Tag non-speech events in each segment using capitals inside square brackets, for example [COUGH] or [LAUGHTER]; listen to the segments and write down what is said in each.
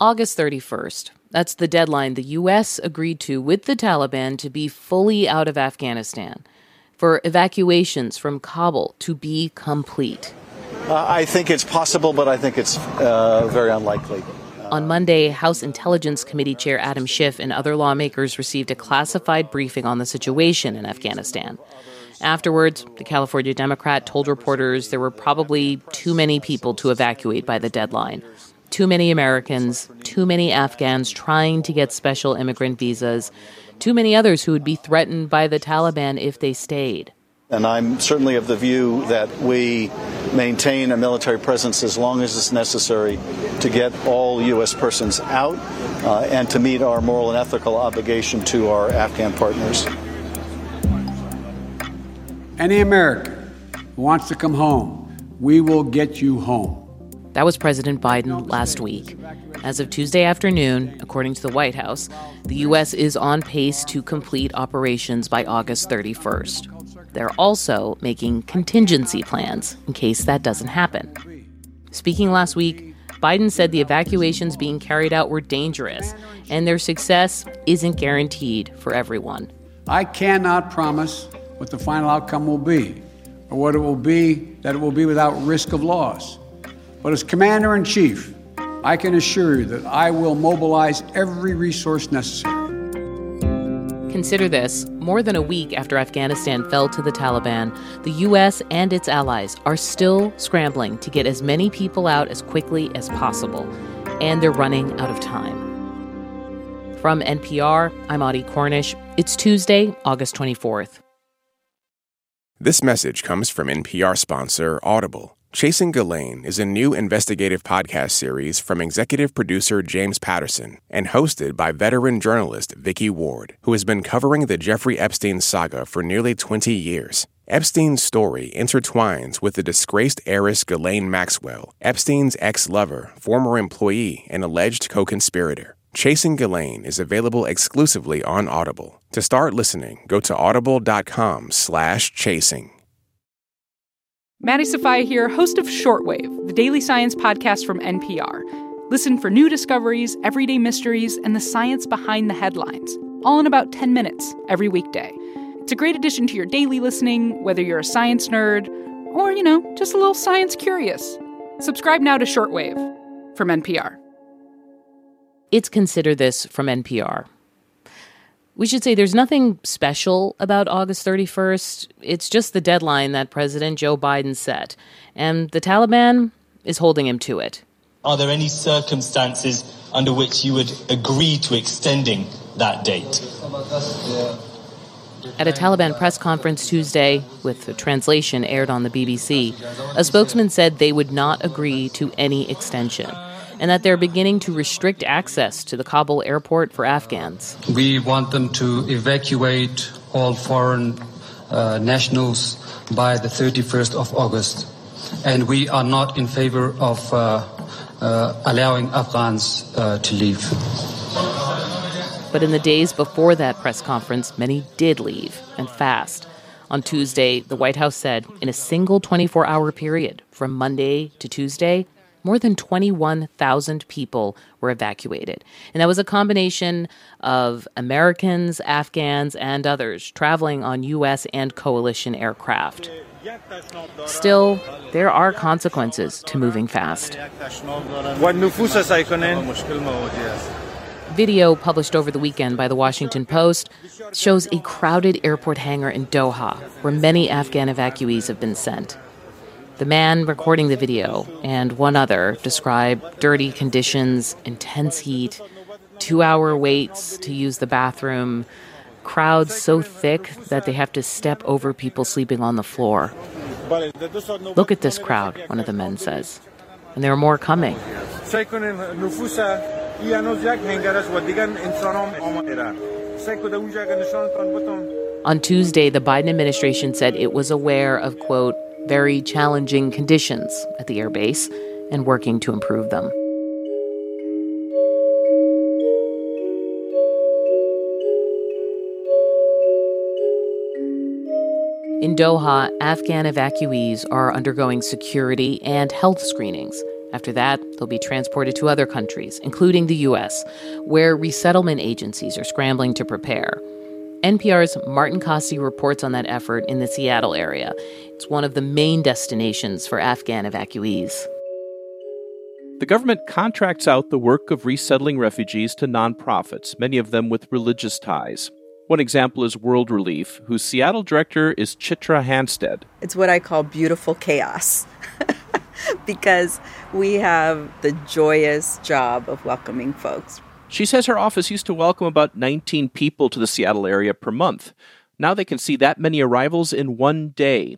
August 31st. That's the deadline the U.S. agreed to with the Taliban to be fully out of Afghanistan, for evacuations from Kabul to be complete. Uh, I think it's possible, but I think it's uh, very unlikely. On Monday, House Intelligence Committee Chair Adam Schiff and other lawmakers received a classified briefing on the situation in Afghanistan. Afterwards, the California Democrat told reporters there were probably too many people to evacuate by the deadline. Too many Americans, too many Afghans trying to get special immigrant visas, too many others who would be threatened by the Taliban if they stayed. And I'm certainly of the view that we maintain a military presence as long as it's necessary to get all U.S. persons out uh, and to meet our moral and ethical obligation to our Afghan partners. Any American who wants to come home, we will get you home. That was President Biden last week. As of Tuesday afternoon, according to the White House, the U.S. is on pace to complete operations by August 31st. They're also making contingency plans in case that doesn't happen. Speaking last week, Biden said the evacuations being carried out were dangerous, and their success isn't guaranteed for everyone. I cannot promise what the final outcome will be, or what it will be that it will be without risk of loss. But as Commander in Chief, I can assure you that I will mobilize every resource necessary. Consider this more than a week after Afghanistan fell to the Taliban, the U.S. and its allies are still scrambling to get as many people out as quickly as possible, and they're running out of time. From NPR, I'm Audie Cornish. It's Tuesday, August 24th. This message comes from NPR sponsor Audible. Chasing Ghislaine is a new investigative podcast series from executive producer James Patterson and hosted by veteran journalist Vicky Ward, who has been covering the Jeffrey Epstein saga for nearly 20 years. Epstein's story intertwines with the disgraced heiress Ghislaine Maxwell, Epstein's ex lover, former employee, and alleged co conspirator. Chasing Ghislaine is available exclusively on Audible. To start listening, go to audible.com slash chasing. Maddie Sofia here, host of Shortwave, the daily science podcast from NPR. Listen for new discoveries, everyday mysteries, and the science behind the headlines, all in about 10 minutes every weekday. It's a great addition to your daily listening, whether you're a science nerd or, you know, just a little science curious. Subscribe now to Shortwave from NPR. It's Consider This from NPR. We should say there's nothing special about August 31st. It's just the deadline that President Joe Biden set, and the Taliban is holding him to it. Are there any circumstances under which you would agree to extending that date? At a Taliban press conference Tuesday, with the translation aired on the BBC, a spokesman said they would not agree to any extension and that they're beginning to restrict access to the Kabul airport for Afghans. We want them to evacuate all foreign uh, nationals by the 31st of August. And we are not in favor of uh, uh, allowing Afghans uh, to leave. But in the days before that press conference, many did leave, and fast. On Tuesday, the White House said in a single 24 hour period, from Monday to Tuesday, more than 21,000 people were evacuated. And that was a combination of Americans, Afghans, and others traveling on U.S. and coalition aircraft. Still, there are consequences to moving fast. Video published over the weekend by the Washington Post shows a crowded airport hangar in Doha, where many Afghan evacuees have been sent. The man recording the video and one other describe dirty conditions, intense heat, two hour waits to use the bathroom, crowds so thick that they have to step over people sleeping on the floor. Look at this crowd, one of the men says. And there are more coming. On Tuesday, the Biden administration said it was aware of, quote, very challenging conditions at the airbase and working to improve them. In Doha, Afghan evacuees are undergoing security and health screenings. After that, they'll be transported to other countries, including the U.S., where resettlement agencies are scrambling to prepare. NPR's Martin Kaste reports on that effort in the Seattle area. It's one of the main destinations for Afghan evacuees. The government contracts out the work of resettling refugees to nonprofits, many of them with religious ties. One example is World Relief, whose Seattle director is Chitra Hanstad. It's what I call beautiful chaos [LAUGHS] because we have the joyous job of welcoming folks. She says her office used to welcome about 19 people to the Seattle area per month. Now they can see that many arrivals in one day.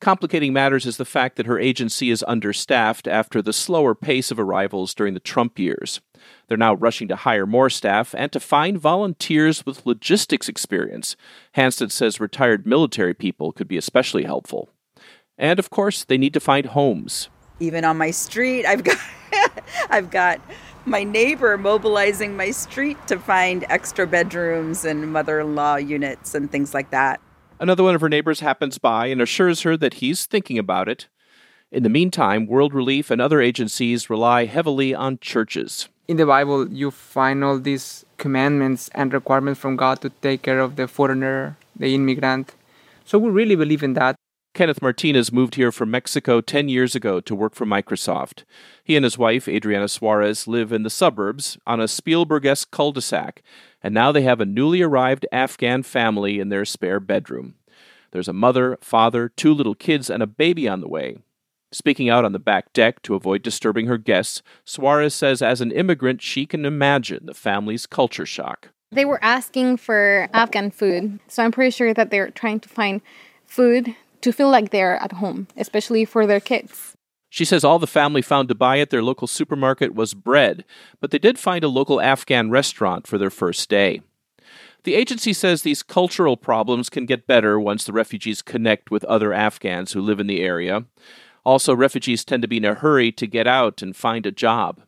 Complicating matters is the fact that her agency is understaffed after the slower pace of arrivals during the Trump years. They're now rushing to hire more staff and to find volunteers with logistics experience. Hanstad says retired military people could be especially helpful. And of course, they need to find homes. Even on my street, I've got [LAUGHS] I've got my neighbor mobilizing my street to find extra bedrooms and mother in law units and things like that. Another one of her neighbors happens by and assures her that he's thinking about it. In the meantime, World Relief and other agencies rely heavily on churches. In the Bible, you find all these commandments and requirements from God to take care of the foreigner, the immigrant. So we really believe in that. Kenneth Martinez moved here from Mexico 10 years ago to work for Microsoft. He and his wife, Adriana Suarez, live in the suburbs on a Spielberg esque cul de sac, and now they have a newly arrived Afghan family in their spare bedroom. There's a mother, father, two little kids, and a baby on the way. Speaking out on the back deck to avoid disturbing her guests, Suarez says as an immigrant, she can imagine the family's culture shock. They were asking for Afghan food, so I'm pretty sure that they're trying to find food to feel like they're at home, especially for their kids. She says all the family found to buy at their local supermarket was bread, but they did find a local Afghan restaurant for their first day. The agency says these cultural problems can get better once the refugees connect with other Afghans who live in the area. Also, refugees tend to be in a hurry to get out and find a job.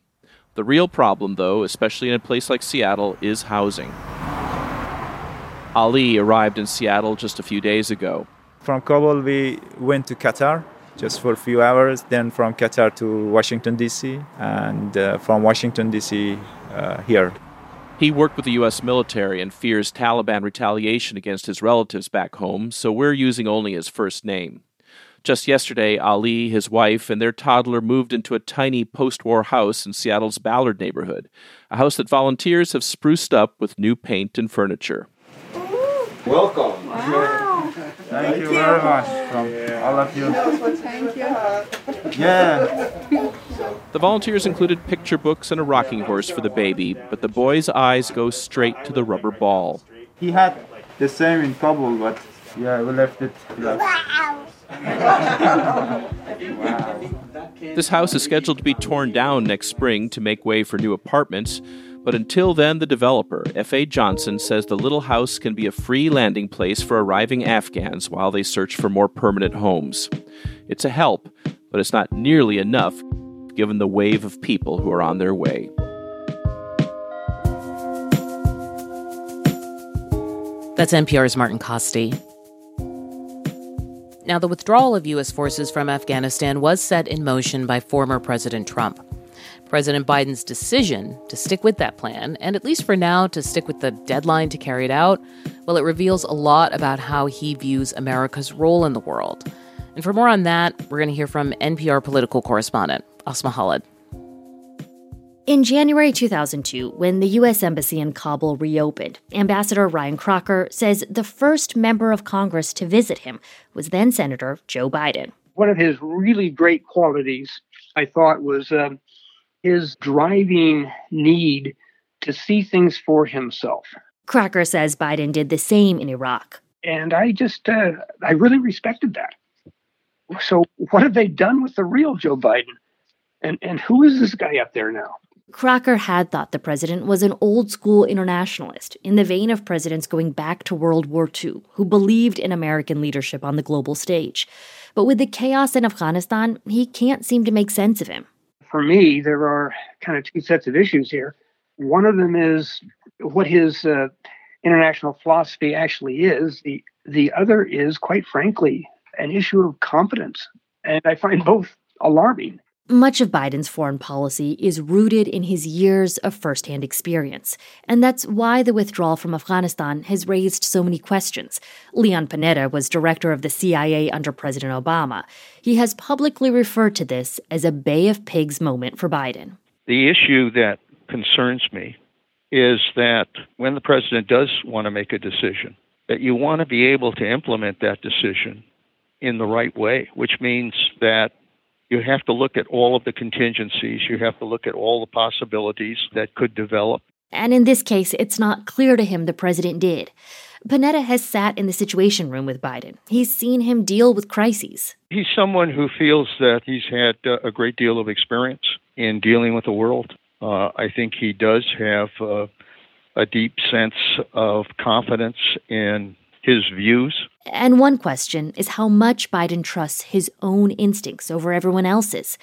The real problem, though, especially in a place like Seattle, is housing. Ali arrived in Seattle just a few days ago. From Kabul, we went to Qatar just for a few hours, then from Qatar to Washington, D.C., and uh, from Washington, D.C., uh, here. He worked with the U.S. military and fears Taliban retaliation against his relatives back home, so we're using only his first name. Just yesterday, Ali, his wife, and their toddler moved into a tiny post war house in Seattle's Ballard neighborhood, a house that volunteers have spruced up with new paint and furniture. Welcome. Wow. Thank, Thank you, you, very much from yeah. all of you. Thank you. Yeah. [LAUGHS] The volunteers included picture books and a rocking horse for the baby, but the boy's eyes go straight to the rubber ball. He had the same in Kabul, but yeah, we left it. Wow. This house is scheduled to be torn down next spring to make way for new apartments. But until then, the developer, F.A. Johnson, says the little house can be a free landing place for arriving Afghans while they search for more permanent homes. It's a help, but it's not nearly enough given the wave of people who are on their way. That's NPR's Martin Kaste. Now, the withdrawal of U.S. forces from Afghanistan was set in motion by former President Trump. President Biden's decision to stick with that plan, and at least for now to stick with the deadline to carry it out, well, it reveals a lot about how he views America's role in the world. And for more on that, we're going to hear from NPR political correspondent Asma Khalid. In January 2002, when the U.S. Embassy in Kabul reopened, Ambassador Ryan Crocker says the first member of Congress to visit him was then Senator Joe Biden. One of his really great qualities, I thought, was um, his driving need to see things for himself. Crocker says Biden did the same in Iraq. And I just, uh, I really respected that. So, what have they done with the real Joe Biden? And, and who is this guy up there now? Crocker had thought the president was an old school internationalist in the vein of presidents going back to World War II who believed in American leadership on the global stage. But with the chaos in Afghanistan, he can't seem to make sense of him for me, there are kind of two sets of issues here. One of them is what his uh, international philosophy actually is. The the other is, quite frankly, an issue of competence, and I find both alarming. Much of Biden's foreign policy is rooted in his years of firsthand experience, and that's why the withdrawal from Afghanistan has raised so many questions. Leon Panetta was director of the CIA under President Obama. He has publicly referred to this as a Bay of Pigs moment for Biden. The issue that concerns me is that when the president does want to make a decision, that you want to be able to implement that decision in the right way, which means that you have to look at all of the contingencies, you have to look at all the possibilities that could develop. And in this case, it's not clear to him the president did. Panetta has sat in the Situation Room with Biden. He's seen him deal with crises. He's someone who feels that he's had uh, a great deal of experience in dealing with the world. Uh, I think he does have uh, a deep sense of confidence in his views. And one question is how much Biden trusts his own instincts over everyone else's.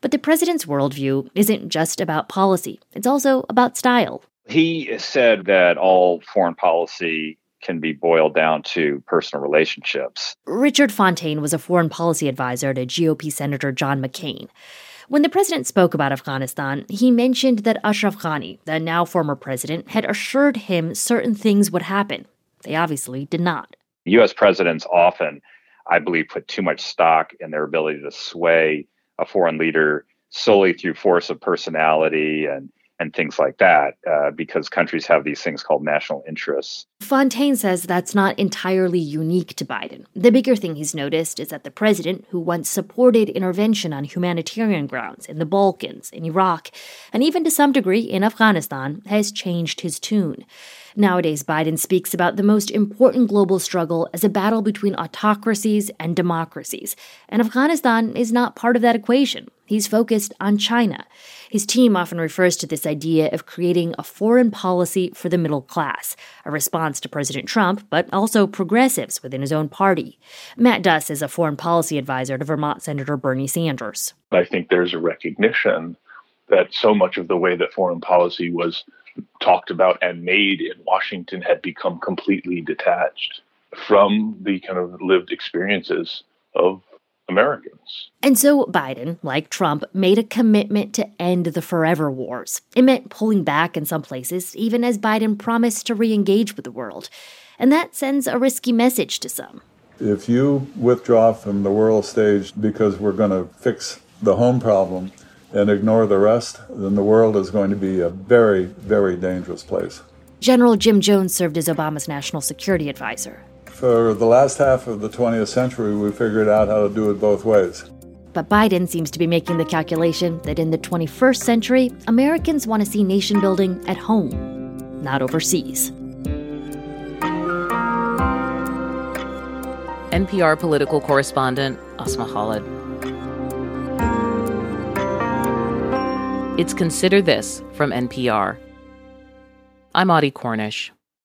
But the president's worldview isn't just about policy, it's also about style. He said that all foreign policy can be boiled down to personal relationships. Richard Fontaine was a foreign policy advisor to GOP Senator John McCain. When the president spoke about Afghanistan, he mentioned that Ashraf Ghani, the now former president, had assured him certain things would happen. They obviously did not. US presidents often, I believe, put too much stock in their ability to sway a foreign leader solely through force of personality and and things like that, uh, because countries have these things called national interests. Fontaine says that's not entirely unique to Biden. The bigger thing he's noticed is that the president, who once supported intervention on humanitarian grounds in the Balkans, in Iraq, and even to some degree in Afghanistan, has changed his tune. Nowadays, Biden speaks about the most important global struggle as a battle between autocracies and democracies, and Afghanistan is not part of that equation. He's focused on China. His team often refers to this idea of creating a foreign policy for the middle class, a response to President Trump, but also progressives within his own party. Matt Duss is a foreign policy advisor to Vermont Senator Bernie Sanders. I think there's a recognition that so much of the way that foreign policy was talked about and made in Washington had become completely detached from the kind of lived experiences of Americans. And so Biden, like Trump, made a commitment to end the forever wars. It meant pulling back in some places, even as Biden promised to re engage with the world. And that sends a risky message to some. If you withdraw from the world stage because we're going to fix the home problem, and ignore the rest, then the world is going to be a very, very dangerous place. General Jim Jones served as Obama's national security advisor. For the last half of the 20th century, we figured out how to do it both ways. But Biden seems to be making the calculation that in the 21st century, Americans want to see nation building at home, not overseas. NPR political correspondent Asma Khalid. It's Consider This from NPR. I'm Audie Cornish.